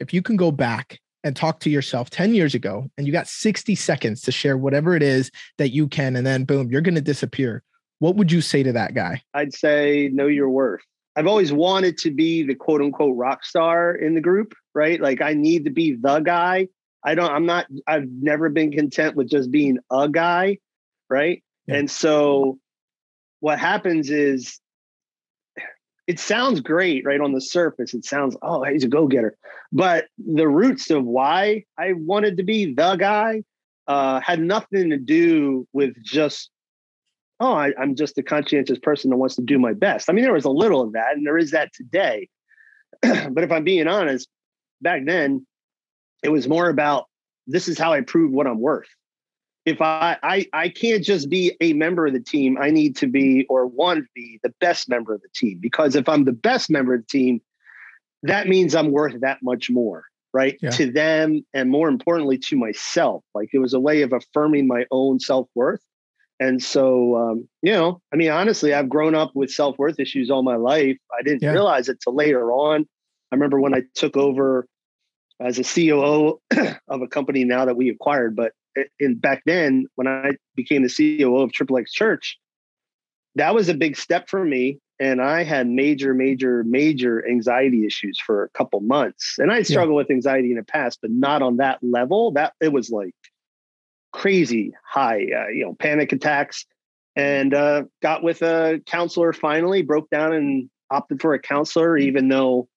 if you can go back and talk to yourself 10 years ago and you got 60 seconds to share whatever it is that you can and then boom you're going to disappear what would you say to that guy? I'd say know your worth. I've always wanted to be the quote unquote rock star in the group right? Like i need to be the guy. I don't i'm not i've never been content with just being a guy right? Yeah. and so what happens is it sounds great right on the surface. It sounds, oh, he's a go getter. But the roots of why I wanted to be the guy uh, had nothing to do with just, oh, I, I'm just a conscientious person that wants to do my best. I mean, there was a little of that, and there is that today. but if I'm being honest, back then, it was more about this is how I prove what I'm worth if I, I I can't just be a member of the team, I need to be or want to be the best member of the team. Because if I'm the best member of the team, that means I'm worth that much more, right? Yeah. To them and more importantly to myself. Like it was a way of affirming my own self-worth. And so um, you know, I mean, honestly, I've grown up with self-worth issues all my life. I didn't yeah. realize it till later on. I remember when I took over as a COO of a company now that we acquired, but in back then when I became the CEO of Triple X Church, that was a big step for me. And I had major, major, major anxiety issues for a couple months. And I struggled yeah. with anxiety in the past, but not on that level. That it was like crazy high, uh, you know, panic attacks. And uh, got with a counselor finally, broke down and opted for a counselor, even though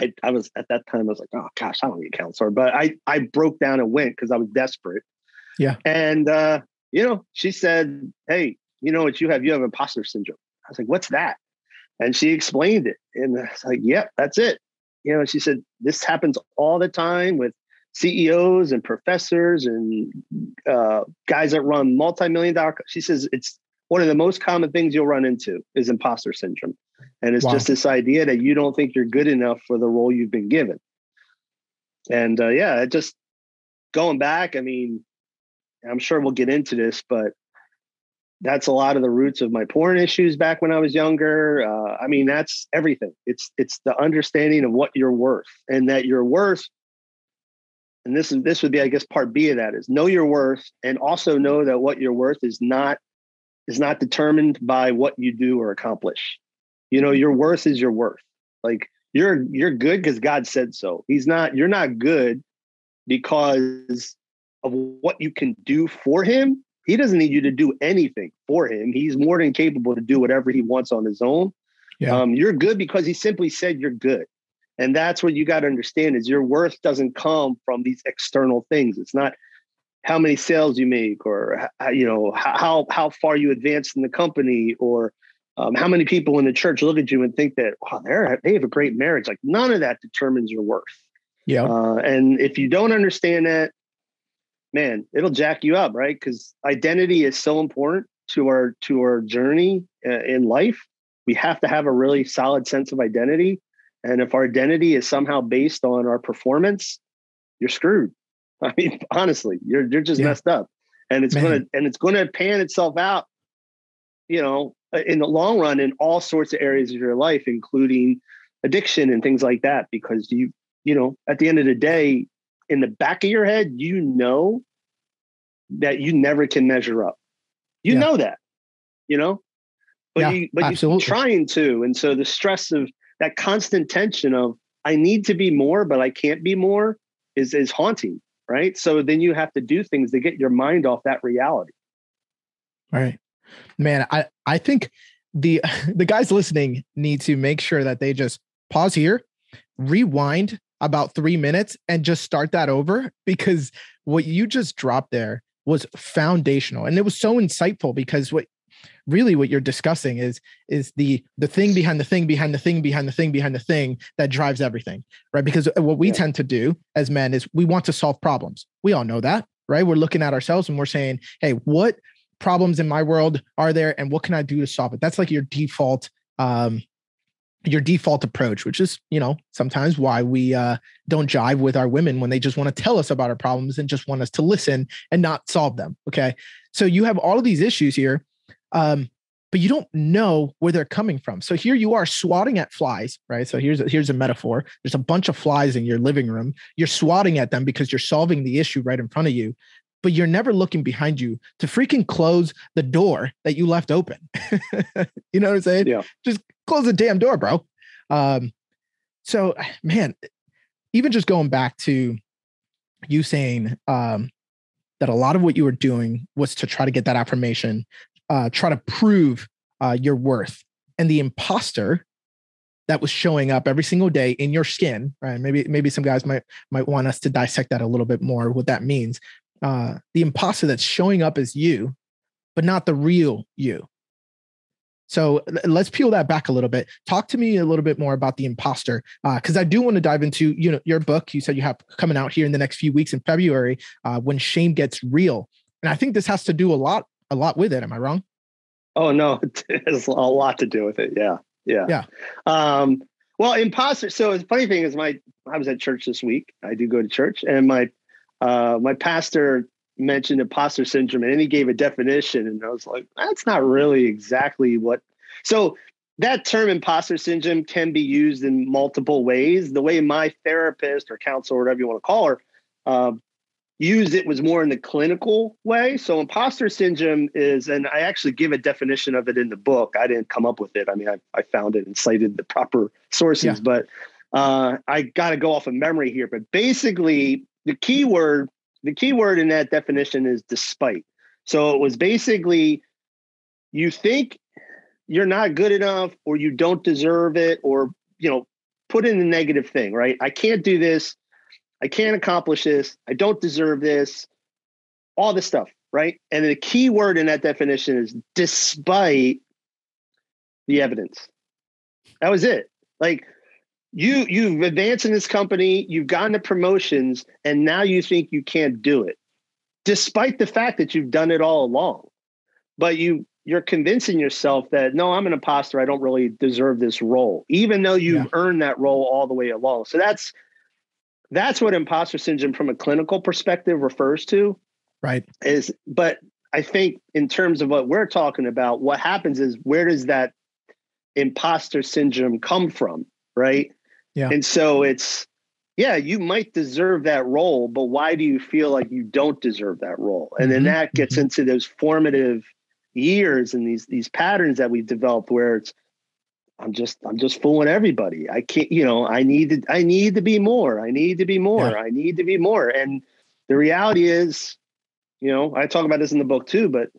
I, I was at that time, I was like, oh gosh, I don't need a counselor. But I, I broke down and went because I was desperate. Yeah. And, uh, you know, she said, hey, you know what you have? You have imposter syndrome. I was like, what's that? And she explained it. And I was like, yep, that's it. You know, she said, this happens all the time with CEOs and professors and uh, guys that run multi-million dollar. She says it's one of the most common things you'll run into is imposter syndrome. And it's wow. just this idea that you don't think you're good enough for the role you've been given. And uh, yeah, just going back, I mean, I'm sure we'll get into this, but that's a lot of the roots of my porn issues back when I was younger. Uh, I mean, that's everything. It's it's the understanding of what you're worth, and that your worth. And this is this would be, I guess, part B of that is know your worth, and also know that what you're worth is not is not determined by what you do or accomplish. You know, your worth is your worth. Like you're you're good because God said so. He's not, you're not good because of what you can do for him. He doesn't need you to do anything for him. He's more than capable to do whatever he wants on his own. Yeah. Um, you're good because he simply said you're good. And that's what you got to understand is your worth doesn't come from these external things. It's not how many sales you make or you know how how far you advance in the company or um, how many people in the church look at you and think that wow they're they have a great marriage. Like none of that determines your worth. Yeah. Uh, and if you don't understand that man it'll jack you up right? Because identity is so important to our to our journey uh, in life. We have to have a really solid sense of identity. And if our identity is somehow based on our performance you're screwed I mean, honestly, you're you're just yeah. messed up, and it's Man. gonna and it's gonna pan itself out, you know, uh, in the long run in all sorts of areas of your life, including addiction and things like that. Because you you know, at the end of the day, in the back of your head, you know that you never can measure up. You yeah. know that, you know, but yeah, you but absolutely. you're trying to, and so the stress of that constant tension of I need to be more, but I can't be more is is haunting right? So then you have to do things to get your mind off that reality. Right. Man, I I think the the guys listening need to make sure that they just pause here, rewind about 3 minutes and just start that over because what you just dropped there was foundational and it was so insightful because what really what you're discussing is is the the thing behind the thing behind the thing behind the thing behind the thing that drives everything right? Because uh, what we yeah. tend to do as men is we want to solve problems. We all know that right? We're looking at ourselves and we're saying hey what problems in my world are there and what can i do to solve it? That's like your default um your default approach which is you know sometimes why we uh don't jive with our women when they just want to tell us about our problems and just want us to listen and not solve them okay? So you have all of these issues here um, but you don't know where they're coming from. So here you are swatting at flies, right? So here's a, here's a metaphor. There's a bunch of flies in your living room. You're swatting at them because you're solving the issue right in front of you, but you're never looking behind you to freaking close the door that you left open. you know what I'm saying? Yeah. Just close the damn door, bro. Um, so man, even just going back to you saying um, that a lot of what you were doing was to try to get that affirmation, uh, try to prove uh, your worth, and the imposter that was showing up every single day in your skin. Right? Maybe maybe some guys might might want us to dissect that a little bit more. What that means. Uh, the imposter that's showing up as you, but not the real you. So let's peel that back a little bit. Talk to me a little bit more about the imposter, because uh, I do want to dive into you know your book. You said you have coming out here in the next few weeks in February uh, when shame gets real, and I think this has to do a lot a lot with it. Am I wrong? Oh no, it has a lot to do with it. Yeah, yeah, yeah. Um, well, imposter. So the funny thing is, my I was at church this week. I do go to church, and my uh, my pastor mentioned imposter syndrome and he gave a definition and i was like that's not really exactly what so that term imposter syndrome can be used in multiple ways the way my therapist or counselor whatever you want to call her uh, used it was more in the clinical way so imposter syndrome is and i actually give a definition of it in the book i didn't come up with it i mean i, I found it and cited the proper sources yeah. but uh, i got to go off of memory here but basically the key word the key word in that definition is despite. So it was basically you think you're not good enough or you don't deserve it or you know put in the negative thing, right? I can't do this. I can't accomplish this. I don't deserve this. All this stuff, right? And the key word in that definition is despite the evidence. That was it. Like you you've advanced in this company, you've gotten the promotions, and now you think you can't do it, despite the fact that you've done it all along. But you you're convincing yourself that no, I'm an imposter. I don't really deserve this role, even though you've yeah. earned that role all the way along. So that's that's what imposter syndrome from a clinical perspective refers to. Right. Is but I think in terms of what we're talking about, what happens is where does that imposter syndrome come from? Right. Yeah. And so it's, yeah, you might deserve that role, but why do you feel like you don't deserve that role? And then mm-hmm. that gets mm-hmm. into those formative years and these these patterns that we've developed where it's I'm just I'm just fooling everybody. I can't, you know, I need to I need to be more. I need to be more. Yeah. I need to be more. And the reality is, you know, I talk about this in the book too, but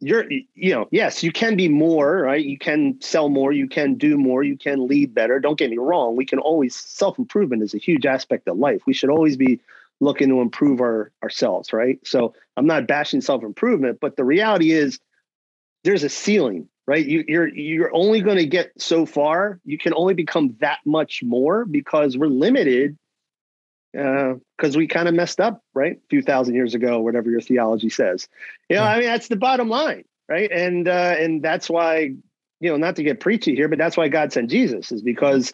you're you know yes you can be more right you can sell more you can do more you can lead better don't get me wrong we can always self-improvement is a huge aspect of life we should always be looking to improve our ourselves right so i'm not bashing self-improvement but the reality is there's a ceiling right you, you're you're only going to get so far you can only become that much more because we're limited because uh, we kind of messed up, right? A few thousand years ago, whatever your theology says. You know, yeah. I mean, that's the bottom line, right? And uh, and that's why, you know, not to get preachy here, but that's why God sent Jesus is because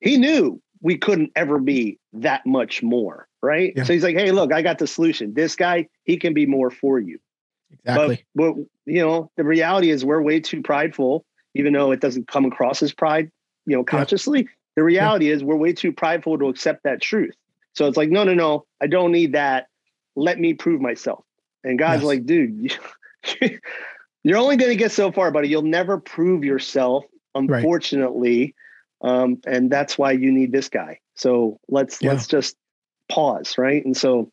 He knew we couldn't ever be that much more, right? Yeah. So He's like, hey, look, I got the solution. This guy, he can be more for you. Exactly. But, but you know, the reality is we're way too prideful, even though it doesn't come across as pride, you know, consciously. Yeah. The reality is we're way too prideful to accept that truth. So it's like, no, no, no, I don't need that. Let me prove myself. And God's yes. like, dude, you're only going to get so far, buddy. You'll never prove yourself, unfortunately. Right. Um, and that's why you need this guy. So let's yeah. let's just pause, right? And so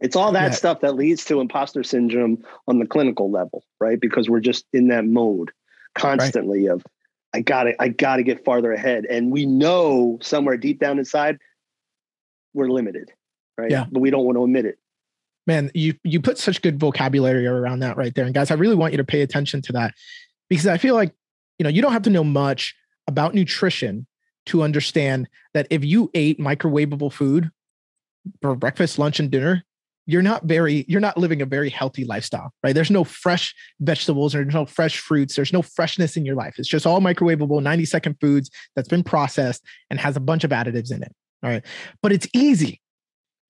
it's all that yeah. stuff that leads to imposter syndrome on the clinical level, right? Because we're just in that mode constantly right. of I got to I got to get farther ahead, and we know somewhere deep down inside we're limited, right? Yeah. But we don't want to admit it. Man, you you put such good vocabulary around that right there. And guys, I really want you to pay attention to that because I feel like, you know, you don't have to know much about nutrition to understand that if you ate microwavable food for breakfast, lunch, and dinner, you're not very you're not living a very healthy lifestyle right there's no fresh vegetables there's no fresh fruits there's no freshness in your life it's just all microwavable 90 second foods that's been processed and has a bunch of additives in it all right. But it's easy,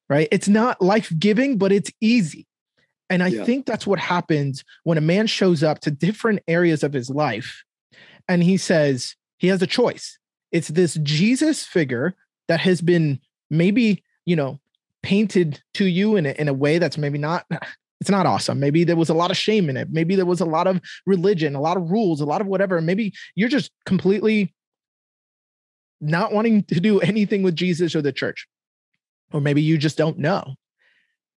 right? It's not life giving, but it's easy. And I Yeah. think that's what happens when a man shows up to different areas of his life and he says he has a choice. It's this Jesus figure that has been maybe, you know, painted to you in a, in a way that's maybe not it's not awesome. Maybe there was a lot of shame in it. Maybe there was a lot of religion, a lot of rules, a lot of whatever. Maybe you're just completely not wanting to do anything with Jesus or the church. Or maybe you just don't know.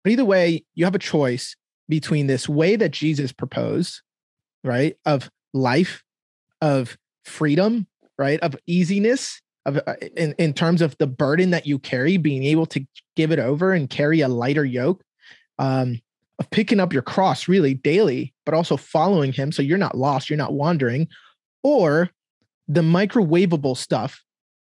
But either way, you have a choice between this way that Jesus proposed, right? Of life, of freedom, right? Of easiness, of uh, in, in terms of the burden that you carry, being able to give it over and carry a lighter yoke. Um, of picking up your cross really daily, but also following him so you're not lost, you're not wandering, or the microwavable stuff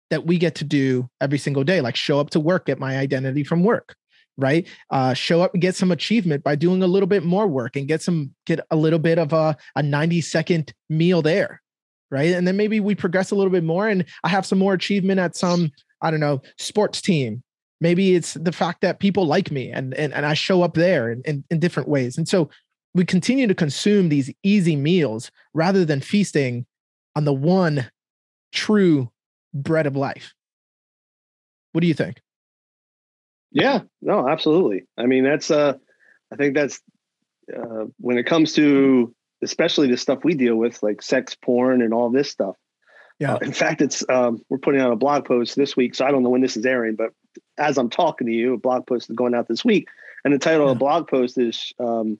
that we get to do every single day, like show up to work, get my identity from work, right? Uh, show up and get some achievement by doing a little bit more work and get some get a little bit of a, a 90 second meal there, right? And then maybe we progress a little bit more and I have some more achievement at some, I don't know, sports team maybe it's the fact that people like me and and, and i show up there in, in, in different ways and so we continue to consume these easy meals rather than feasting on the one true bread of life what do you think Yeah, no, absolutely. I mean, that's uh I think that's uh when it comes to especially the stuff we deal with, like sex porn and all this stuff. Yeah. Uh, in fact, it's um we're putting out a blog post this week, so I don't know when this is airing, but as I'm talking to you, a blog post is going out this week. And the title Yeah. of the blog post is um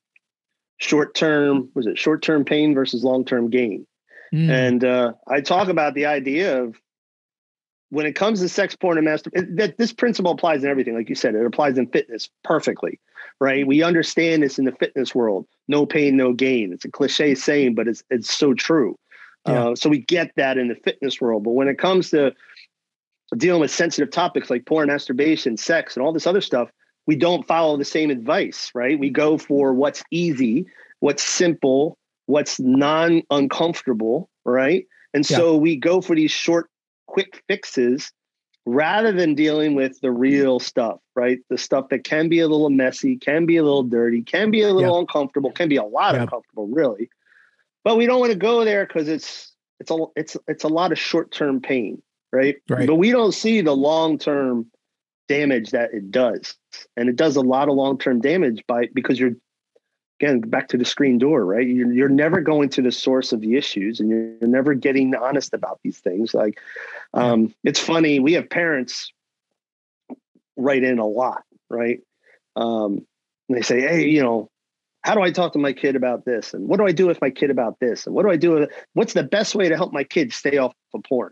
short term was it short term pain versus long term gain. Mm, And uh, I talk about the idea of when it comes to sex porn and master that this principle applies in everything. Like you said, it applies in fitness perfectly, right? We understand this in the fitness world. No pain, no gain. It's a cliche saying, but it's it's so true. Yeah. Uh, so we get that in the fitness world. But when it comes to dealing with sensitive topics like porn, masturbation, sex, and all this other stuff, we don't follow the same advice, right? We go for what's easy, what's simple, what's non uncomfortable, right? And so we go for these short, quick fixes rather than dealing with the real stuff, right? The stuff that can be a little messy, can be a little dirty, can be a little uncomfortable, can be a lot Yeah. uncomfortable, really. But we don't want to go there because it's it's a it's it's a lot of short term pain, right? Right. But we don't see the long term damage that it does, and it does a lot of long term damage by because you're again back to the screen door, right? You're, you're never going to the source of the issues, and you're, you're never getting honest about these things. Like, um, it's funny. We have parents write in a lot, right? Um, and they say, "Hey, you know." How do I talk to my kid about this? And what do I do with my kid about this? And what do I do? With, what's the best way to help my kid stay off of porn?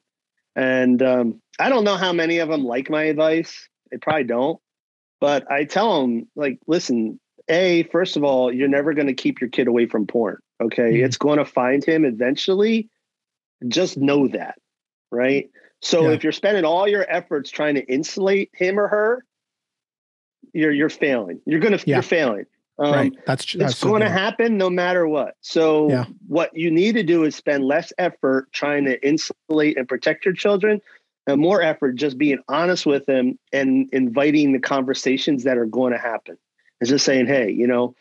And um, I don't know how many of them like my advice. They probably don't. But I tell them, like, listen, A, first of all, you're never going to keep your kid away from porn. Okay. Mhm. It's going to find him eventually. Just know that. Right. So Yeah. if you're spending all your efforts trying to insulate him or her, you're you're failing. You're gonna Yeah. you're failing. Um, right that's tr- that's it's going to happen no matter what. So Yeah. what you need to do is spend less effort trying to insulate and protect your children and more effort just being honest with them and inviting the conversations that are going to happen. It's just saying, hey, you know,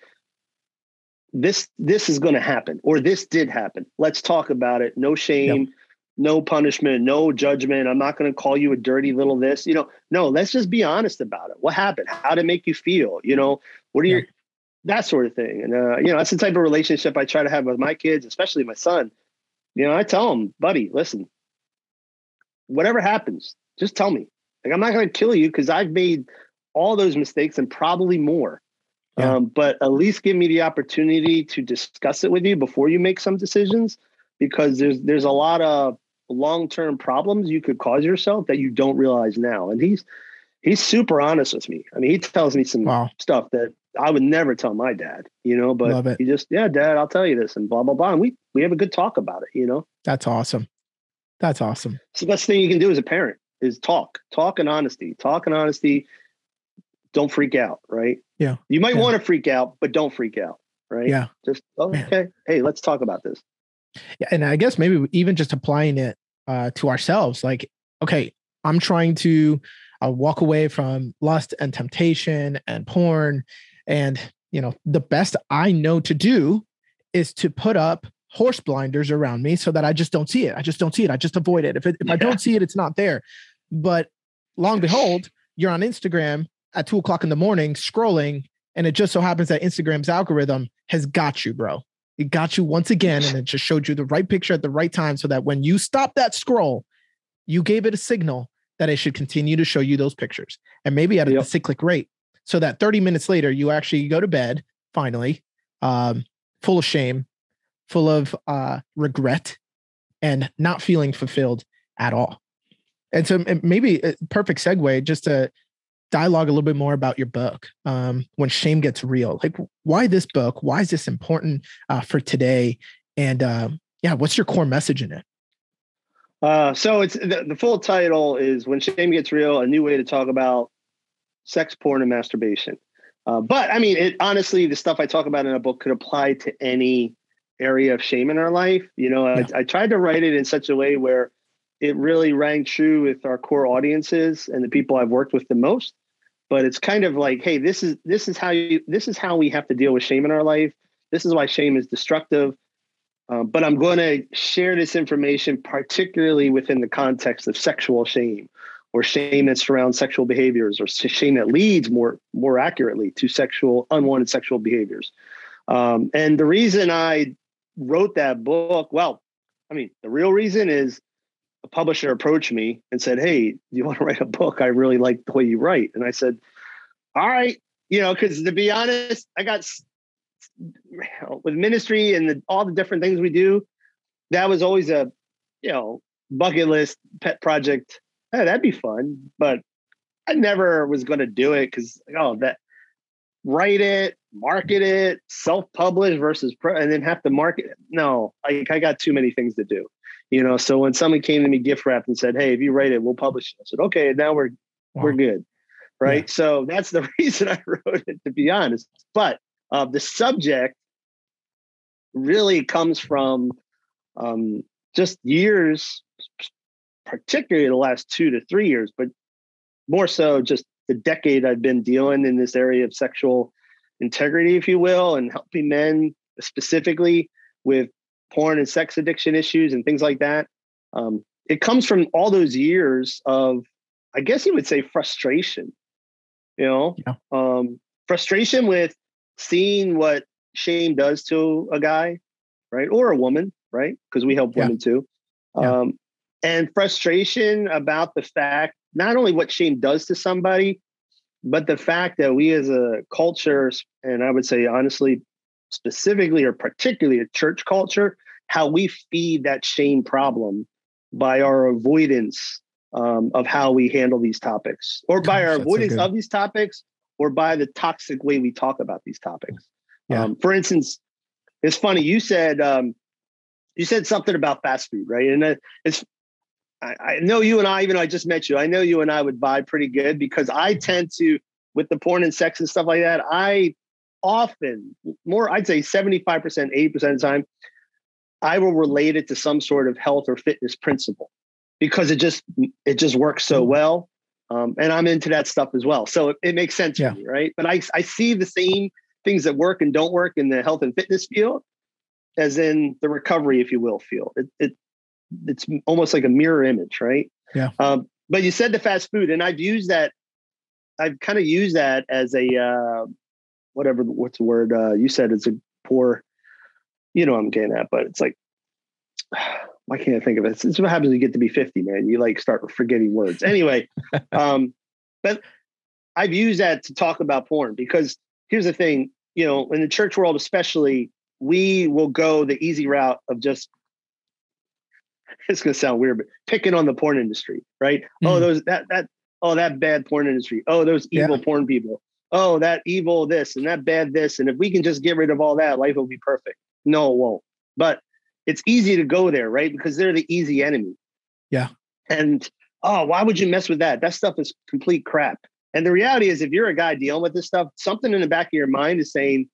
this this is going to happen or this did happen. Let's talk about it. No shame, no punishment, no judgment. I'm not going to call you a dirty little this. You know, no, let's just be honest about it. What happened? How did it make you feel? You know, what are Yeah. your that sort of thing. And uh, you know, that's the type of relationship I try to have with my kids, especially my son. You know, I tell him, buddy, listen, whatever happens, just tell me. Like I'm not going to kill you because I've made all those mistakes and probably more. Yeah. Um, but at least give me the opportunity to discuss it with you before you make some decisions, because there's there's a lot of long term problems you could cause yourself that you don't realize now. And he's he's super honest with me. I mean, he tells me some wow stuff that I would never tell my dad, you know, but he just, yeah, dad, I'll tell you this and blah, blah, blah. And we, we have a good talk about it, you know, that's awesome that's awesome it's the best thing you can do as a parent is talk, talk and honesty, talk and honesty. Don't freak out. Right. Yeah. You might Yeah. want to freak out, but don't freak out. Right. yeah Just, oh, okay. Hey, let's talk about this. Yeah, and I guess maybe even just applying it uh, to ourselves, like, okay, I'm trying to uh, walk away from lust and temptation and porn, and you know, the best I know to do is to put up horse blinders around me so that I just don't see it. I just don't see it. I just avoid it. If, it, if yeah. I don't see it, it's not there. But long behold, you're on Instagram at two o'clock in the morning scrolling, and it just so happens that Instagram's algorithm has got you, bro. It got you once again, and it just showed you the right picture at the right time so that when you stop that scroll, you gave it a signal that it should continue to show you those pictures and maybe at a yep. cyclic rate so that 30 minutes later you actually go to bed finally um, full of shame full of uh, regret and not feeling fulfilled at all and so maybe a perfect segue just to dialogue a little bit more about your book um, when shame gets real. Like why this book? Why is this important uh, for today? And uh, yeah what's your core message in it? Uh, so it's the, the full title is when shame gets real a new way to talk about sex porn and masturbation. Uh, but i mean it honestly the stuff i talk about in a book could apply to any area of shame in our life. You know yeah. I, I tried to write it in such a way where it really rang true with our core audiences and the people I've worked with the most. But it's kind of like, hey, this is this is how you this is how we have to deal with shame in our life. This is why shame is destructive. Um, but I'm going to share this information particularly within the context of sexual shame or shame that surrounds sexual behaviors or shame that leads more more accurately to sexual unwanted sexual behaviors. Um, and the reason I wrote that book, well, I mean, the real reason is a publisher approached me and said, Hey, do you want to write a book? I really like the way you write. And I said, All right. You know, because to be honest, I got with ministry and the, all the different things we do, that was always a, you know, bucket list pet project. Hey, that'd be fun. But I never was going to do it because, oh, that write it, market it, self publish versus pro, and then have to market it. No, I, I got too many things to do. You know, so when someone came to me gift wrapped and said, "Hey, if you write it, we'll publish it," I said, "Okay, now we're wow. we're good." Right. Yeah. So that's the reason I wrote it, to be honest. But uh, the subject really comes from um, just years, particularly the last two to three years, but more so just the decade I've been dealing in this area of sexual integrity, if you will, and helping men specifically with porn and sex addiction issues and things like that. Um, it comes from all those years of, I guess you would say, frustration. You know, yeah. um, frustration with seeing what shame does to a guy, right, or a woman, right, because we help yeah. women too. Yeah. Um, and frustration about the fact not only what shame does to somebody, but the fact that we as a culture, and I would say honestly, specifically or particularly a church culture, how we feed that shame problem by our avoidance um, of how we handle these topics, or by Gosh, our avoidance so of these topics, or by the toxic way we talk about these topics. Yeah. Um, for instance, it's funny you said um, you said something about fast food, right? And it's I, I know you and I, even though I just met you, I know you and I would vibe pretty good because I tend to, with the porn and sex and stuff like that, I often, more, I'd say 75%, 80% of the time, I will relate it to some sort of health or fitness principle because it just it just works so mm-hmm. well. Um, and I'm into that stuff as well. So it, it makes sense yeah. to me, right? But I I see the same things that work and don't work in the health and fitness field as in the recovery, if you will, field. It, it it's almost like a mirror image, right? Yeah. Um, but you said the fast food, and I've used that. I've kind of used that as a uh, whatever what's the word uh, you said it's a poor you know I'm getting at, but it's like, why can't I think of it? It's what happens when you get to be 50, man. You like start forgetting words. Anyway, um, but I've used that to talk about porn because here's the thing, you know, in the church world, especially, we will go the easy route of just it's gonna sound weird, but picking on the porn industry, right? Mm. Oh, those that that oh that bad porn industry. Oh, those evil yeah. porn people. Oh, that evil this and that bad this. And if we can just get rid of all that, life will be perfect. No, it won't. But it's easy to go there, right? Because they're the easy enemy. Yeah. And oh, why would you mess with that? That stuff is complete crap. And the reality is, if you're a guy dealing with this stuff, something in the back of your mind is saying,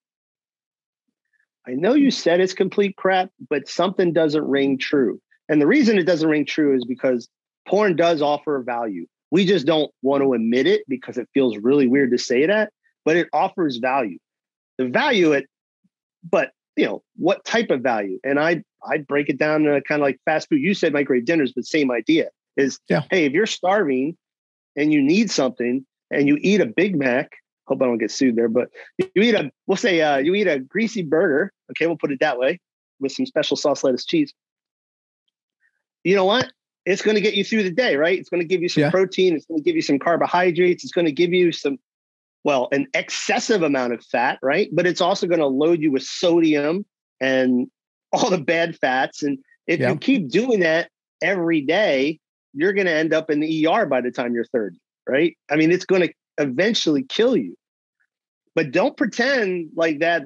I know you said it's complete crap, but something doesn't ring true. And the reason it doesn't ring true is because porn does offer value. We just don't want to admit it because it feels really weird to say that, but it offers value. the value it, but you know, what type of value? And I I break it down to kind of like fast food. You said microwave dinners, but same idea is yeah. hey, if you're starving and you need something and you eat a Big Mac, hope I don't get sued there, but you eat a we'll say uh, you eat a greasy burger, okay, we'll put it that way, with some special sauce, lettuce, cheese. You know what? It's going to get you through the day, right? It's going to give you some yeah. protein. It's going to give you some carbohydrates. It's going to give you some well, an excessive amount of fat, right? But it's also going to load you with sodium and all the bad fats. And if you keep doing that every day, you're going to end up in the ER by the time you're 30, right? I mean, it's going to eventually kill you. But don't pretend like that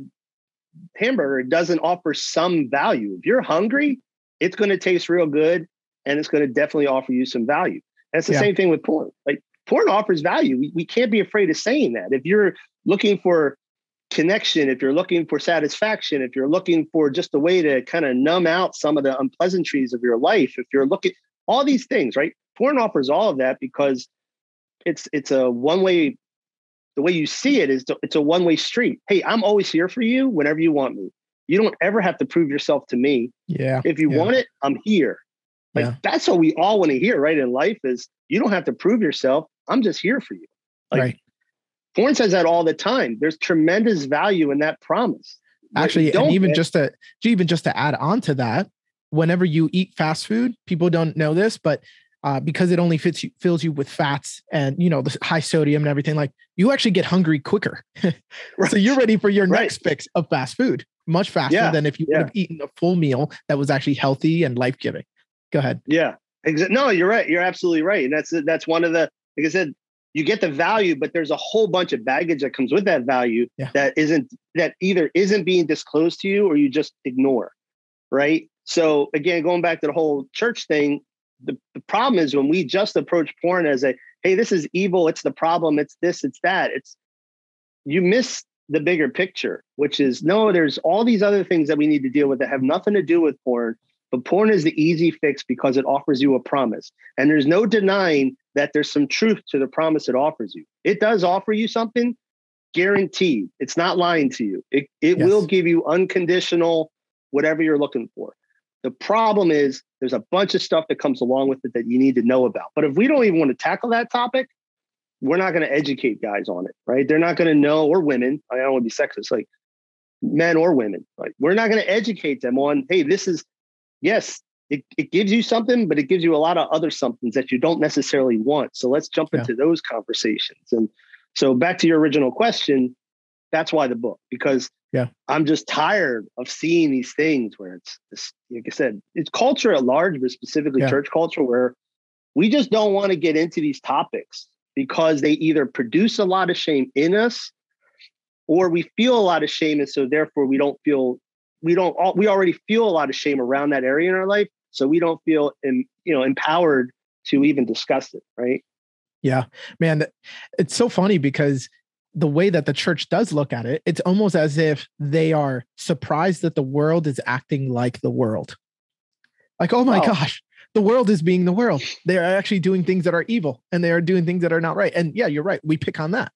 hamburger doesn't offer some value. If you're hungry, it's going to taste real good and it's going to definitely offer you some value. And it's the yeah. same thing with porn. Like porn offers value. We, we can't be afraid of saying that. If you're looking for connection, if you're looking for satisfaction, if you're looking for just a way to kind of numb out some of the unpleasantries of your life, if you're looking all these things, right? Porn offers all of that because it's it's a one way. The way you see it is to, it's a one way street. Hey, I'm always here for you whenever you want me. You don't ever have to prove yourself to me. Yeah. If you yeah. want it, I'm here. Like yeah. that's what we all want to hear, right? In life is you don't have to prove yourself. I'm just here for you. Like right. Porn says that all the time. There's tremendous value in that promise. Actually, and even just to even just to add on to that, whenever you eat fast food, people don't know this, but uh, because it only fits you, fills you with fats and you know the high sodium and everything, like you actually get hungry quicker. right. So you're ready for your right. next fix of fast food much faster yeah. than if you yeah. would have eaten a full meal that was actually healthy and life giving. Go ahead. Yeah, no, you're right. You're absolutely right, and that's that's one of the like I said, you get the value, but there's a whole bunch of baggage that comes with that value yeah. that isn't that either isn't being disclosed to you or you just ignore. Right. So again, going back to the whole church thing, the, the problem is when we just approach porn as a hey, this is evil, it's the problem, it's this, it's that, it's you miss the bigger picture, which is no, there's all these other things that we need to deal with that have nothing to do with porn. But porn is the easy fix because it offers you a promise. And there's no denying that there's some truth to the promise it offers you. It does offer you something guaranteed. It's not lying to you. It, it yes. will give you unconditional whatever you're looking for. The problem is there's a bunch of stuff that comes along with it that you need to know about. But if we don't even want to tackle that topic, we're not going to educate guys on it, right? They're not going to know, or women. I don't want to be sexist, like men or women. Like we're not going to educate them on, hey, this is yes, it, it gives you something, but it gives you a lot of other somethings that you don't necessarily want. So let's jump yeah. into those conversations. And so back to your original question, that's why the book, because yeah, I'm just tired of seeing these things where it's this, like I said, it's culture at large, but specifically yeah. church culture, where we just don't want to get into these topics because they either produce a lot of shame in us or we feel a lot of shame. And so therefore we don't feel we don't all, we already feel a lot of shame around that area in our life so we don't feel in, you know empowered to even discuss it right? Yeah. Man it's so funny because the way that the church does look at it it's almost as if they are surprised that the world is acting like the world. Like oh my oh. gosh the world is being the world. They are actually doing things that are evil and they are doing things that are not right. And yeah you're right we pick on that.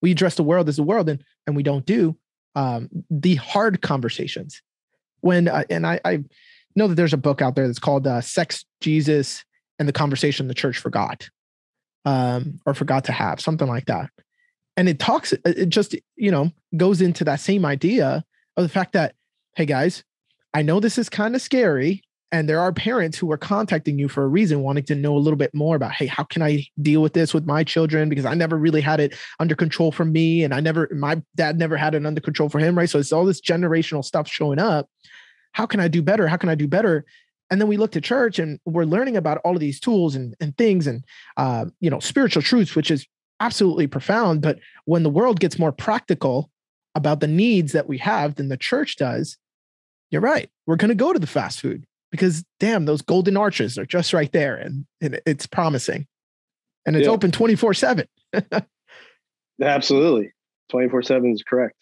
We address the world as the world and and we don't do um, the hard conversations. When uh, and I, I, know that there's a book out there that's called uh, "Sex, Jesus, and the Conversation the Church Forgot," um, or forgot to have something like that. And it talks, it just you know goes into that same idea of the fact that, hey guys, I know this is kind of scary, and there are parents who are contacting you for a reason wanting to know a little bit more about hey how can i deal with this with my children? Because i never really had it under control for me and i never my dad never had it under control for him right? So it's all this generational stuff showing up. How can i do better? How can i do better? And then we look to church and we're learning about all of these tools and, and things and uh, you know spiritual truths which is absolutely profound. But when the world gets more practical about the needs that we have than the church does you're right. We're going to go to the fast food because damn, those golden arches are just right there and, and it's promising. And it's yeah. open 24 7. Absolutely. 24 7 is correct.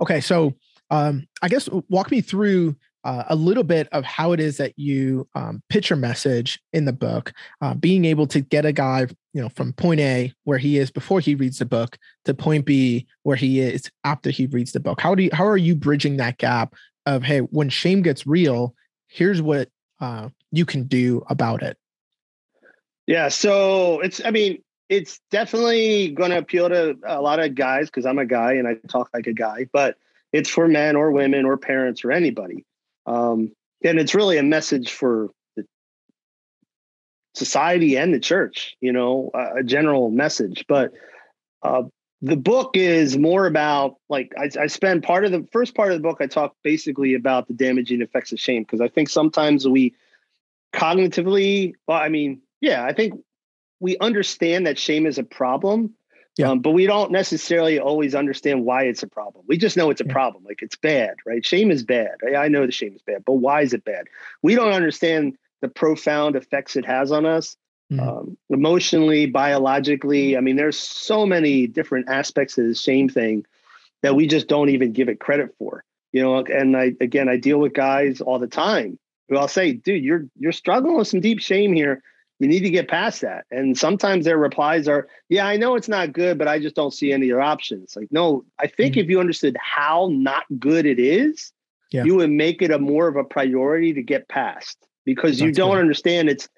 Okay. So um, I guess walk me through uh, a little bit of how it is that you um, pitch your message in the book, uh, being able to get a guy, you know, from point A where he is before he reads the book to point B where he is after he reads the book. How do you, how are you bridging that gap of hey, when shame gets real, here's what uh, you can do about it? Yeah, so it's I mean it's definitely going to appeal to a lot of guys because I'm a guy and I talk like a guy, but it's for men or women or parents or anybody. Um, and it's really a message for the society and the church, you know, a, a general message. But uh, the book is more about like I, I, spend part of the first part of the book. I talk basically about the damaging effects of shame because I think sometimes we cognitively, well, I mean, yeah, I think we understand that shame is a problem, yeah. Um, but we don't necessarily always understand why it's a problem. We just know it's a yeah. problem, like it's bad, right? Shame is bad. I, I know the shame is bad, but why is it bad? We don't understand the profound effects it has on us mm-hmm. um, emotionally, biologically. I mean, there's so many different aspects of the same thing that we just don't even give it credit for. You know, and I again, I deal with guys all the time who I'll say, "Dude, you're you're struggling with some deep shame here." you need to get past that. And sometimes their replies are, yeah, I know it's not good, but I just don't see any other options. Like, no, I think mm-hmm. if you understood how not good it is, yeah. you would make it a more of a priority to get past because That's you don't good. understand it's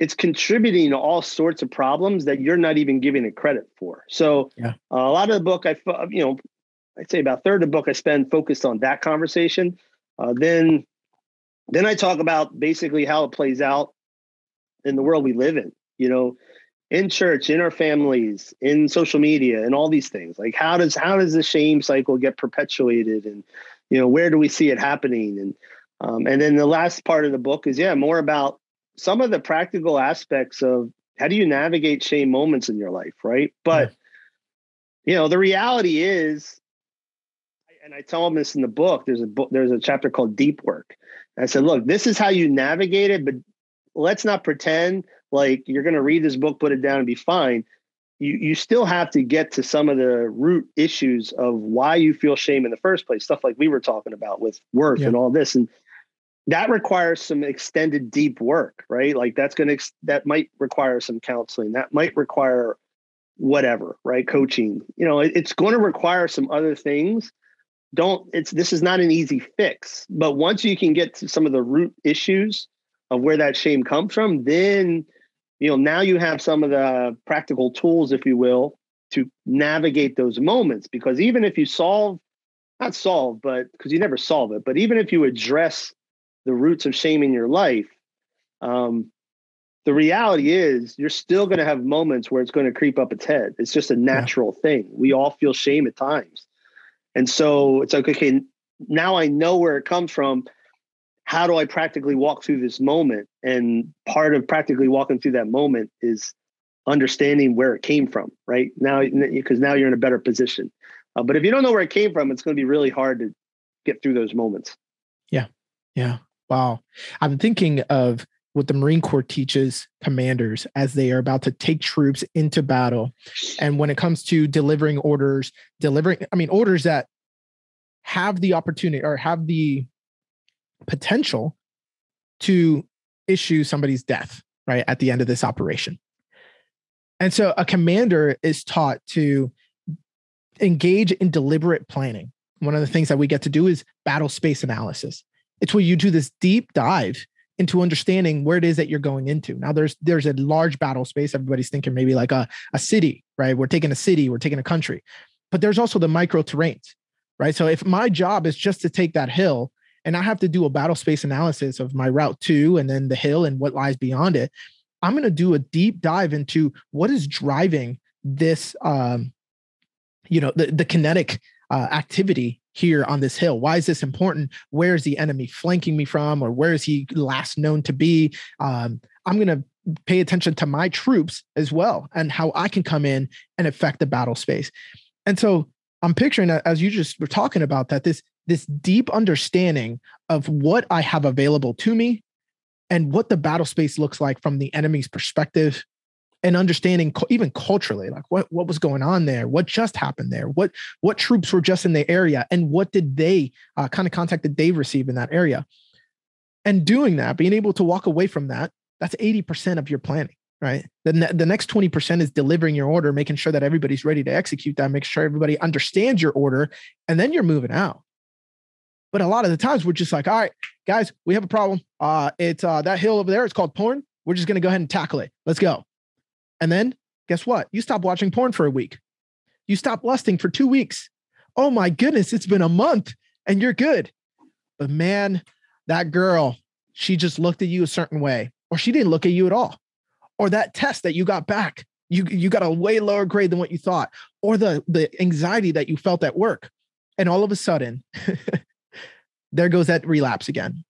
it's contributing to all sorts of problems that you're not even giving it credit for. So yeah. uh, a lot of the book, I you know, I'd say about third of the book I spend focused on that conversation. Uh, then then I talk about basically how it plays out in the world we live in, you know, in church, in our families, in social media, and all these things. Like how does how does the shame cycle get perpetuated, and you know where do we see it happening? And um, and then the last part of the book is yeah more about some of the practical aspects of how do you navigate shame moments in your life, right? But yeah. you know the reality is, and I tell them this in the book. There's a book. There's a chapter called Deep Work. And I said, look, this is how you navigate it, but let's not pretend like you're going to read this book, put it down, and be fine. You you still have to get to some of the root issues of why you feel shame in the first place. Stuff like we were talking about with worth yeah. and all this, and that requires some extended deep work, right? Like that's going to that might require some counseling. That might require whatever, right? Coaching. You know, it, it's going to require some other things don't it's this is not an easy fix but once you can get to some of the root issues of where that shame comes from, then you know now you have some of the practical tools, if you will, to navigate those moments. Because even if you solve, not solve, but because you never solve it, but even if you address the roots of shame in your life, um, the reality is you're still going to have moments where it's going to creep up its head. It's just a natural yeah. thing. We all feel shame at times. And so it's like, okay, now I know where it comes from how do I practically walk through this moment? And part of practically walking through that moment is understanding where it came from, right? Now, because now you're in a better position. Uh, but if you don't know where it came from, it's going to be really hard to get through those moments. Yeah. Yeah. Wow. I'm thinking of what the Marine Corps teaches commanders as they are about to take troops into battle. And when it comes to delivering orders, delivering, I mean, orders that have the opportunity or have the potential to issue somebody's death, right, at the end of this operation. And so a commander is taught to engage in deliberate planning. One of the things that we get to do is battle space analysis. It's where you do this deep dive into understanding where it is that you're going into. Now there's there's a large battle space. Everybody's thinking maybe like a, a city, right? We're taking a city, we're taking a country. But there's also the micro terrains, right? So if my job is just to take that hill and I have to do a battle space analysis of my route two and then the hill and what lies beyond it, I'm going to do a deep dive into what is driving this, um, you know, the, the kinetic uh, activity here on this hill. Why is this important? Where is the enemy flanking me from, or where is he last known to be? Um, I'm going to pay attention to my troops as well and how I can come in and affect the battle space. And so I'm picturing as you just were talking about that this this deep understanding of what I have available to me and what the battle space looks like from the enemy's perspective and understanding even culturally like what what was going on there what just happened there what what troops were just in the area and what did they uh, kind of contact that they receive in that area. And doing that being able to walk away from that that's 80% of your planning right? The, ne- the next 20% is delivering your order making sure that everybody's ready to execute that make sure everybody understands your order and then you're moving out. But a lot of the times we're just like all right guys we have a problem. Uh it's uh that hill over there it's called porn. We're just going to go ahead and tackle it. Let's go and then guess what? You stop watching porn for a week. You stop lusting for two weeks. Oh my goodness, it's been a month and you're good. But man, that girl, she just looked at you a certain way, or she didn't look at you at all. Or that test that you got back, you, you got a way lower grade than what you thought, or the, the anxiety that you felt at work. And all of a sudden, there goes that relapse again.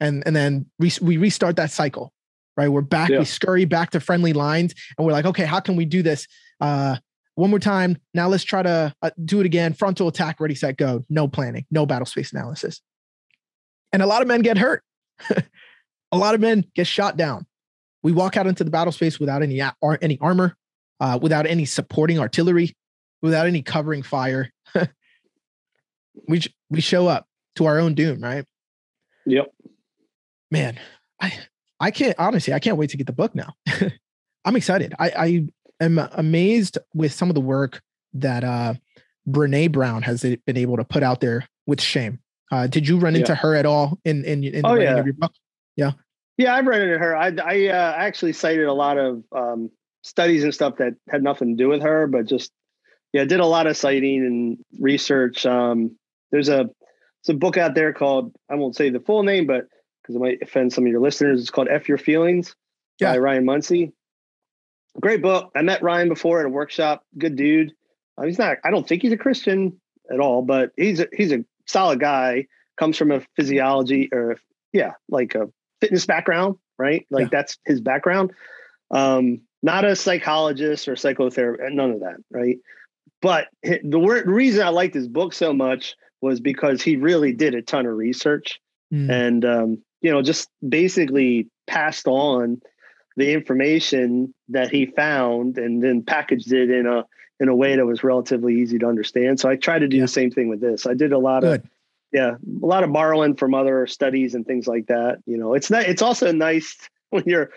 And, and then we, we restart that cycle right? We're back, yeah. we scurry back to friendly lines and we're like, okay, how can we do this? Uh, one more time. Now let's try to uh, do it again. Frontal attack, ready, set, go. No planning, no battle space analysis. And a lot of men get hurt. a lot of men get shot down. We walk out into the battle space without any or any armor, uh, without any supporting artillery, without any covering fire. we we show up to our own doom, right? Yep. Man, I I can't honestly, I can't wait to get the book now. I'm excited. I, I am amazed with some of the work that uh Brene Brown has been able to put out there with shame. Uh, did you run yeah. into her at all in in, in the oh, yeah. your book? Yeah. Yeah, I've run into her. I I uh, actually cited a lot of um, studies and stuff that had nothing to do with her, but just yeah, did a lot of citing and research. Um, there's a it's a book out there called I won't say the full name, but because it might offend some of your listeners. It's called F Your Feelings yeah. by Ryan Munsey. Great book. I met Ryan before at a workshop. Good dude. Uh, he's not. I don't think he's a Christian at all, but he's a, he's a solid guy. Comes from a physiology or yeah, like a fitness background, right? Like yeah. that's his background. Um, not a psychologist or psychotherapist, none of that, right? But the word, reason I liked his book so much was because he really did a ton of research mm. and um, you know, just basically passed on the information that he found and then packaged it in a in a way that was relatively easy to understand. So I try to do yeah. the same thing with this. I did a lot Good. of yeah, a lot of borrowing from other studies and things like that. You know, it's not it's also nice when you're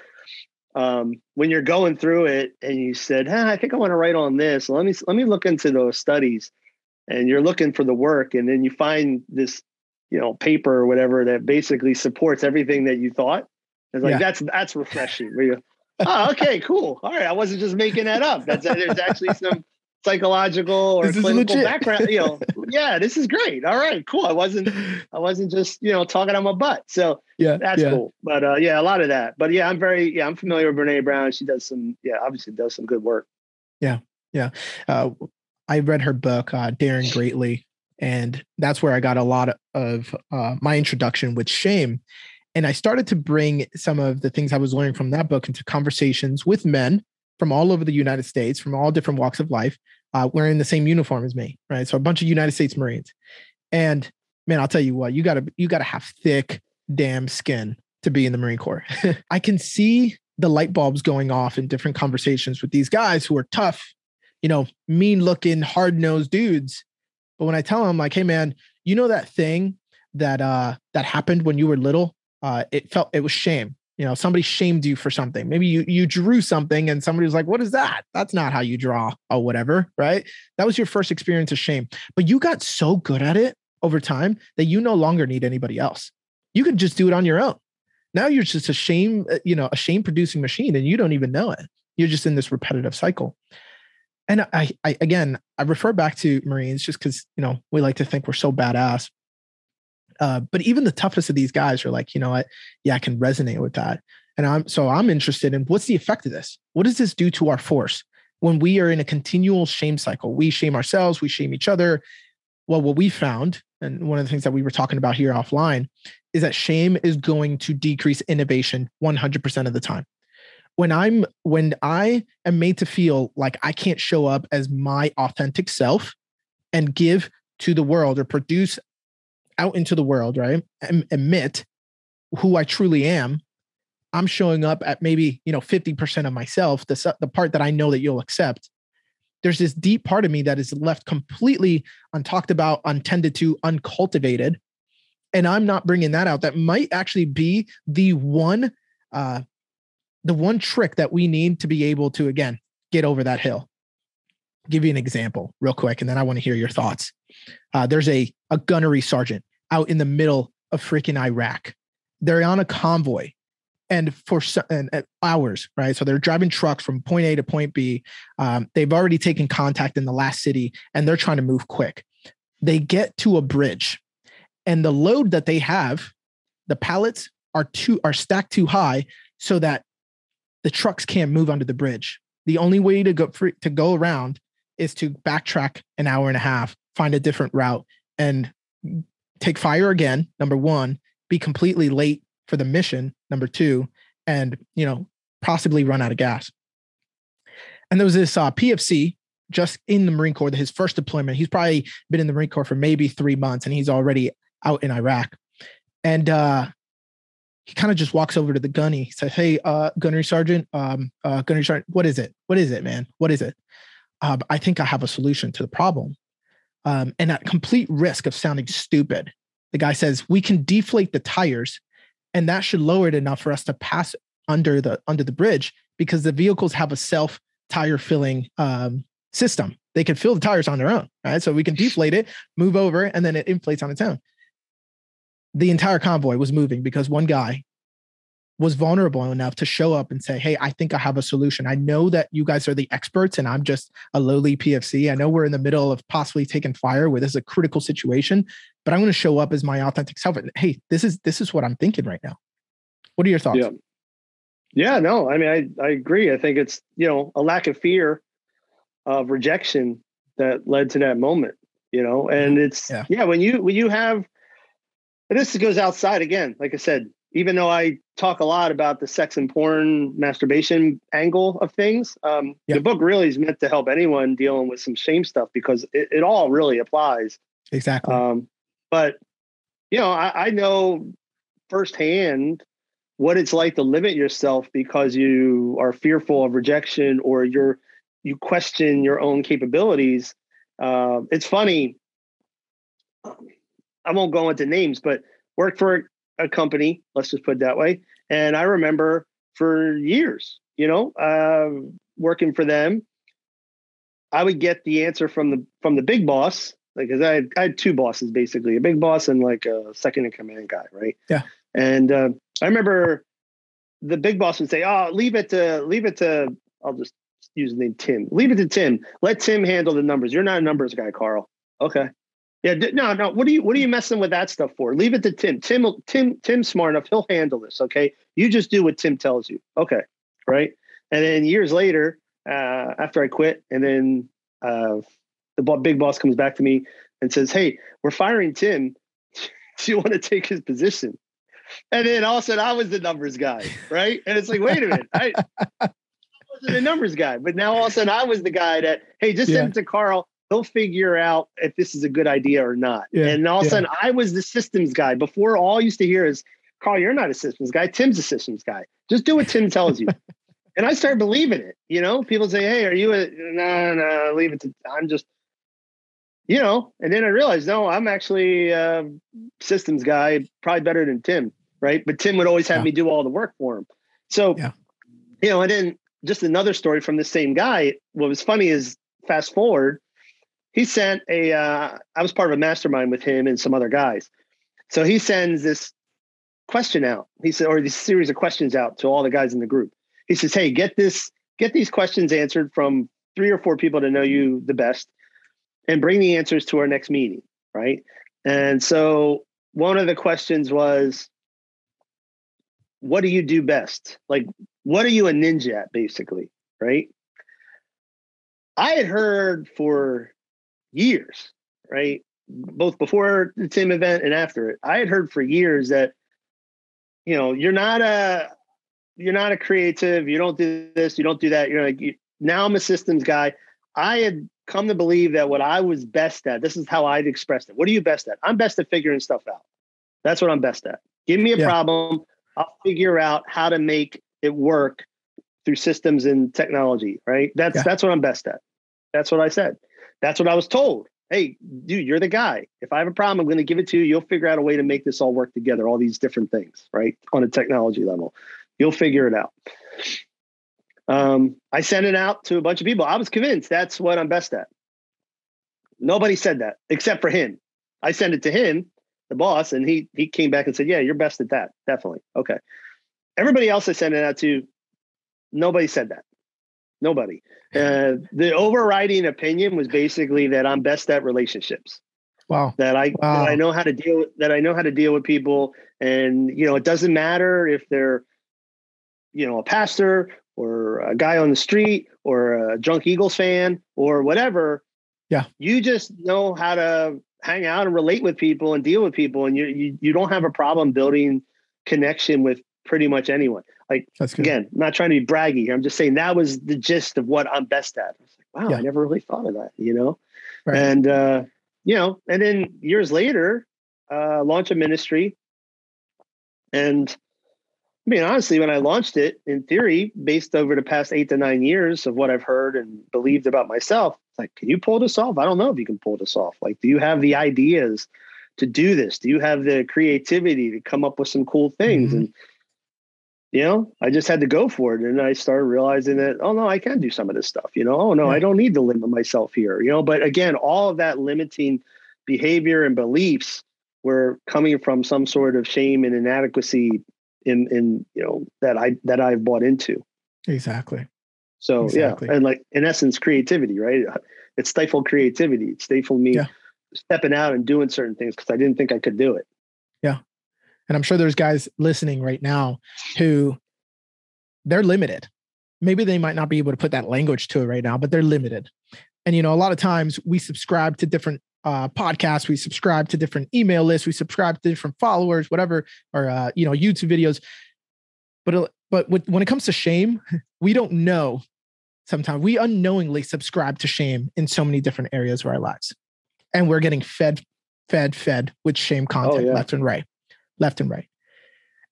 um, when you're going through it and you said, hey, I think I want to write on this. Let me let me look into those studies. And you're looking for the work, and then you find this you know paper or whatever that basically supports everything that you thought. It's like yeah. that's that's refreshing. Where you, oh, okay, cool. All right, I wasn't just making that up. That's there's actually some psychological or this clinical background. You know, yeah, this is great. All right, cool. I wasn't I wasn't just you know talking on my butt. So yeah, that's yeah. cool. But uh, yeah, a lot of that. But yeah, I'm very yeah I'm familiar with Brene Brown. She does some yeah obviously does some good work. Yeah, yeah. Uh, I read her book, uh, Daring Greatly, and that's where I got a lot of uh, my introduction with shame. And I started to bring some of the things I was learning from that book into conversations with men from all over the United States, from all different walks of life, uh, wearing the same uniform as me, right? So a bunch of United States Marines. And man, I'll tell you what, you gotta you gotta have thick damn skin to be in the Marine Corps. I can see the light bulbs going off in different conversations with these guys who are tough, you know, mean looking, hard nosed dudes but when I tell them like, hey man, you know that thing that uh that happened when you were little? Uh it felt it was shame. You know, somebody shamed you for something. Maybe you you drew something and somebody was like, "What is that? That's not how you draw or whatever." Right? That was your first experience of shame. But you got so good at it over time that you no longer need anybody else. You can just do it on your own. Now you're just a shame, uh, you know, a shame producing machine and you don't even know it. You're just in this repetitive cycle and I, I again, I refer back to Marines just because you know we like to think we're so badass. Uh, but even the toughest of these guys are like, you know what? Yeah, I can resonate with that. And I'm so I'm interested in what's the effect of this? What does this do to our force when we are in a continual shame cycle? We shame ourselves, we shame each other. Well, what we found, and one of the things that we were talking about here offline, is that shame is going to decrease innovation 100% of the time when I'm when I am made to feel like I can't show up as my authentic self and give to the world or produce out into the world, right? And admit who I truly am, I'm showing up at maybe, you know, 50% of myself, the, the part that I know that you'll accept. There's this deep part of me that is left completely untalked about, untended to, uncultivated. And I'm not bringing that out. That might actually be the one, uh, the one trick that we need to be able to, again, get over that hill. give you an example real quick, and then I want to hear your thoughts. Uh, there's a, a gunnery sergeant out in the middle of freaking Iraq. They're on a convoy and for and, hours, right? So they're driving trucks from point A to point B. Um, they've already taken contact in the last city and they're trying to move quick. They get to a bridge and the load that they have, the pallets are too are stacked too high so that the trucks can't move under the bridge. The only way to go free, to go around is to backtrack an hour and a half, find a different route, and take fire again. Number one, be completely late for the mission. Number two, and you know possibly run out of gas. And there was this uh, PFC just in the Marine Corps, his first deployment. He's probably been in the Marine Corps for maybe three months, and he's already out in Iraq. And uh, he kind of just walks over to the gunny. He says, "Hey, uh, gunnery sergeant, um, uh, gunnery sergeant, what is it? What is it, man? What is it? Um, I think I have a solution to the problem." Um, and at complete risk of sounding stupid, the guy says, "We can deflate the tires, and that should lower it enough for us to pass under the under the bridge because the vehicles have a self tire filling um, system. They can fill the tires on their own, right? So we can deflate it, move over, and then it inflates on its own." The entire convoy was moving because one guy was vulnerable enough to show up and say, Hey, I think I have a solution. I know that you guys are the experts and I'm just a lowly PFC. I know we're in the middle of possibly taking fire where this is a critical situation, but I'm going to show up as my authentic self. And hey, this is this is what I'm thinking right now. What are your thoughts? Yeah. Yeah, no, I mean, I, I agree. I think it's, you know, a lack of fear of rejection that led to that moment, you know, and mm-hmm. it's, yeah, yeah when you, when you have, and this goes outside again. Like I said, even though I talk a lot about the sex and porn masturbation angle of things, um, yep. the book really is meant to help anyone dealing with some shame stuff because it, it all really applies. Exactly. Um, but you know, I, I know firsthand what it's like to limit yourself because you are fearful of rejection or you're you question your own capabilities. Uh, it's funny. I won't go into names, but worked for a company, let's just put it that way. And I remember for years, you know, uh, working for them, I would get the answer from the from the big boss, like because I had, I had two bosses basically, a big boss and like a second in command guy, right? Yeah. And uh, I remember the big boss would say, "Oh, leave it to leave it to." I'll just use the name Tim. Leave it to Tim. Let Tim handle the numbers. You're not a numbers guy, Carl. Okay. Yeah, no, no. What are you what are you messing with that stuff for? Leave it to Tim. Tim Tim Tim's smart enough. He'll handle this. Okay. You just do what Tim tells you. Okay. Right. And then years later, uh, after I quit, and then uh, the big boss comes back to me and says, Hey, we're firing Tim. do you want to take his position? And then all of a sudden I was the numbers guy. Right. And it's like, wait a minute. I, I wasn't a numbers guy, but now all of a sudden I was the guy that, hey, just yeah. send it to Carl he'll figure out if this is a good idea or not. Yeah, and all of a sudden, I was the systems guy. Before, all I used to hear is, Carl, you're not a systems guy. Tim's a systems guy. Just do what Tim tells you. and I started believing it. You know, people say, hey, are you a, no, no, leave it to, I'm just, you know, and then I realized, no, I'm actually a systems guy, probably better than Tim. Right. But Tim would always have yeah. me do all the work for him. So, yeah. you know, and then just another story from the same guy. What was funny is fast forward, he sent a. Uh, I was part of a mastermind with him and some other guys. So he sends this question out. He said, or this series of questions out to all the guys in the group. He says, "Hey, get this, get these questions answered from three or four people to know you the best, and bring the answers to our next meeting." Right. And so one of the questions was, "What do you do best? Like, what are you a ninja at, basically?" Right. I had heard for years, right? Both before the Tim event and after it. I had heard for years that, you know, you're not a you're not a creative, you don't do this, you don't do that. You're like you, now I'm a systems guy. I had come to believe that what I was best at, this is how I'd expressed it. What are you best at? I'm best at figuring stuff out. That's what I'm best at. Give me a yeah. problem. I'll figure out how to make it work through systems and technology. Right. That's Yeah. that's what I'm best at. That's what I said. That's what I was told. Hey, dude, you're the guy. If I have a problem, I'm going to give it to you. You'll figure out a way to make this all work together. All these different things, right, on a technology level, you'll figure it out. Um, I sent it out to a bunch of people. I was convinced that's what I'm best at. Nobody said that except for him. I sent it to him, the boss, and he he came back and said, "Yeah, you're best at that. Definitely. Okay." Everybody else I sent it out to, nobody said that. Nobody. Uh, the overriding opinion was basically that I'm best at relationships. Wow. That I Wow. that I know how to deal with, that I know how to deal with people, and you know it doesn't matter if they're, you know, a pastor or a guy on the street or a drunk Eagles fan or whatever. Yeah. you just know how to hang out and relate with people and deal with people, and you you you don't have a problem building connection with pretty much anyone. Like again, I'm not trying to be braggy. Here. I'm just saying that was the gist of what I'm best at. I was like, wow, Yeah. I never really thought of that, you know? Right. And uh, you know, and then years later, uh, launch a ministry. And I mean, honestly, when I launched it, in theory, based over the past eight to nine years of what I've heard and believed about myself, it's like, can you pull this off? I don't know if you can pull this off. Like, do you have the ideas to do this? Do you have the creativity to come up with some cool things? Mhm. And you know, I just had to go for it. And I started realizing that, oh no, I can do some of this stuff. You know, oh no, Yeah. I don't need to limit myself here. You know, but again, all of that limiting behavior and beliefs were coming from some sort of shame and inadequacy in in you know that I that I've bought into. Exactly. So Exactly. yeah, and like in essence, creativity, right? It stifled creativity. It stifled me Yeah. stepping out and doing certain things because I didn't think I could do it. And I'm sure there's guys listening right now who they're limited. Maybe they might not be able to put that language to it right now, but they're limited. And you know, a lot of times we subscribe to different uh, podcasts, we subscribe to different email lists, we subscribe to different followers, whatever, or uh, you know, YouTube videos. But uh, but with, when it comes to shame, we don't know. Sometimes we unknowingly subscribe to shame in so many different areas of our lives, and we're getting fed, fed, fed with shame content yeah. left and right, left and right.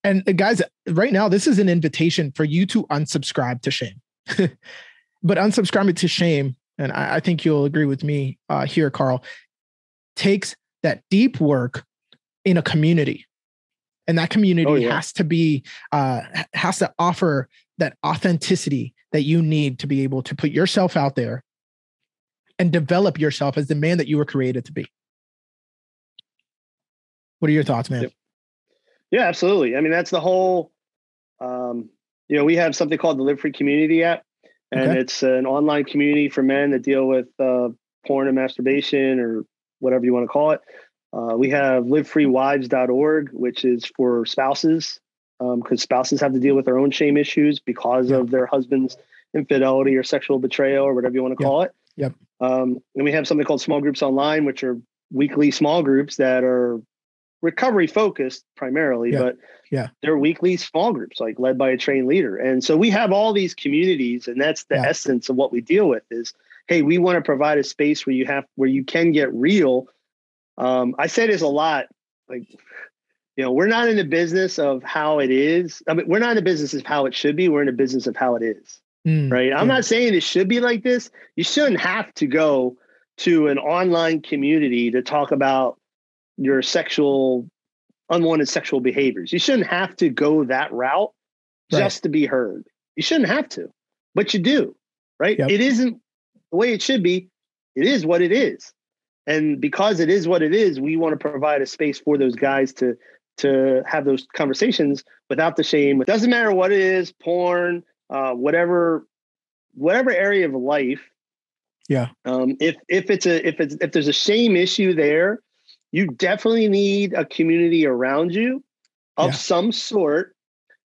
And uh, guys, right now, this is an invitation for you to unsubscribe to shame. but unsubscribing to shame, and I, I think you'll agree with me uh, here, Carl, takes that deep work in a community. And that community Oh, yeah. has to be, uh, has to offer that authenticity that you need to be able to put yourself out there and develop yourself as the man that you were created to be. What are your thoughts, man? Yep. Yeah, absolutely. I mean, that's the whole. Um, you know, we have something called the Live Free Community app, and Okay. it's an online community for men that deal with uh, porn and masturbation or whatever you want to call it. Uh, we have livefreewives.org, which is for spouses, because spouses have to deal with their own shame issues because Yeah. of their husband's infidelity or sexual betrayal or whatever you want to Yep. call it. Yep. Um, and we have something called small groups online, which are weekly small groups that are recovery focused primarily, Yeah. but Yeah. they're weekly small groups, like led by a trained leader. And so we have all these communities, and that's the Yeah. essence of what we deal with is, hey, we want to provide a space where you have where you can get real. Um, I say this a lot, like, you know, we're not in the business of how it is. I mean, we're not in the business of how it should be. We're in the business of how it is Mm, right? I'm yeah. not saying it should be like this. You shouldn't have to go to an online community to talk about your sexual, unwanted sexual behaviors. You shouldn't have to go that route Right. just to be heard. You shouldn't have to, but you do, right? Yep. It isn't the way it should be. It is what it is. And because it is what it is, we want to provide a space for those guys to to have those conversations without the shame. It doesn't matter what it is, porn, uh, whatever, whatever area of life. Yeah. Um, if if it's a if it's if there's a shame issue there, you definitely need a community around you of Yeah. some sort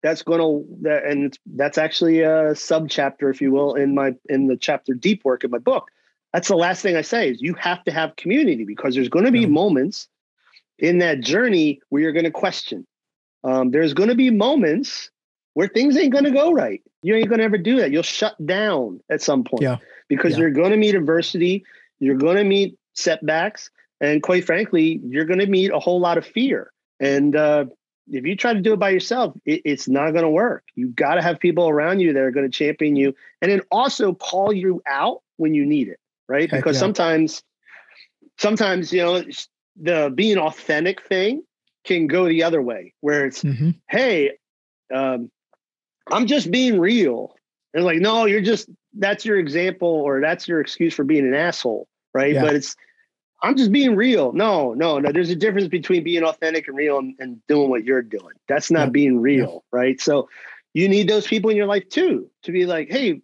that's going to that and it's, that's actually a sub chapter if you will in my in the chapter deep work in my book that's the last thing i say is you have to have community because there's going to be Yeah. moments in that journey where you're going to question um, there's going to be moments where things ain't going to go right you ain't going to ever do that you'll shut down at some point Yeah. because Yeah. you're going to meet adversity you're going to meet setbacks and quite frankly you're going to meet a whole lot of fear and uh, if you try to do it by yourself, it, it's not going to work. You got to have people around you that are going to champion you, and then also call you out when you need it, right? Because yeah. sometimes, sometimes you know the being authentic thing can go the other way, where it's Mhm. hey, um, I'm just being real. And like, no, you're just that's your example or that's your excuse for being an asshole, right? Yeah. But it's I'm just being real. No, no, no. There's a difference between being authentic and real and, and doing what you're doing. That's not Yeah. being real, right? So you need those people in your life too to be like, hey,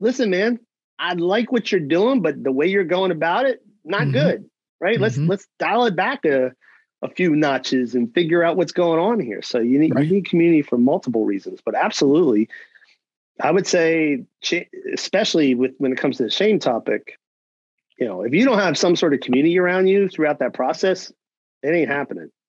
listen, man, I like what you're doing, but the way you're going about it, not Mhm. good, right? Let's Mhm. let's dial it back a a few notches and figure out what's going on here. So you need Right. you need community for multiple reasons, but absolutely, I would say, especially with when it comes to the shame topic, you know, if you don't have some sort of community around you throughout that process, it ain't happening.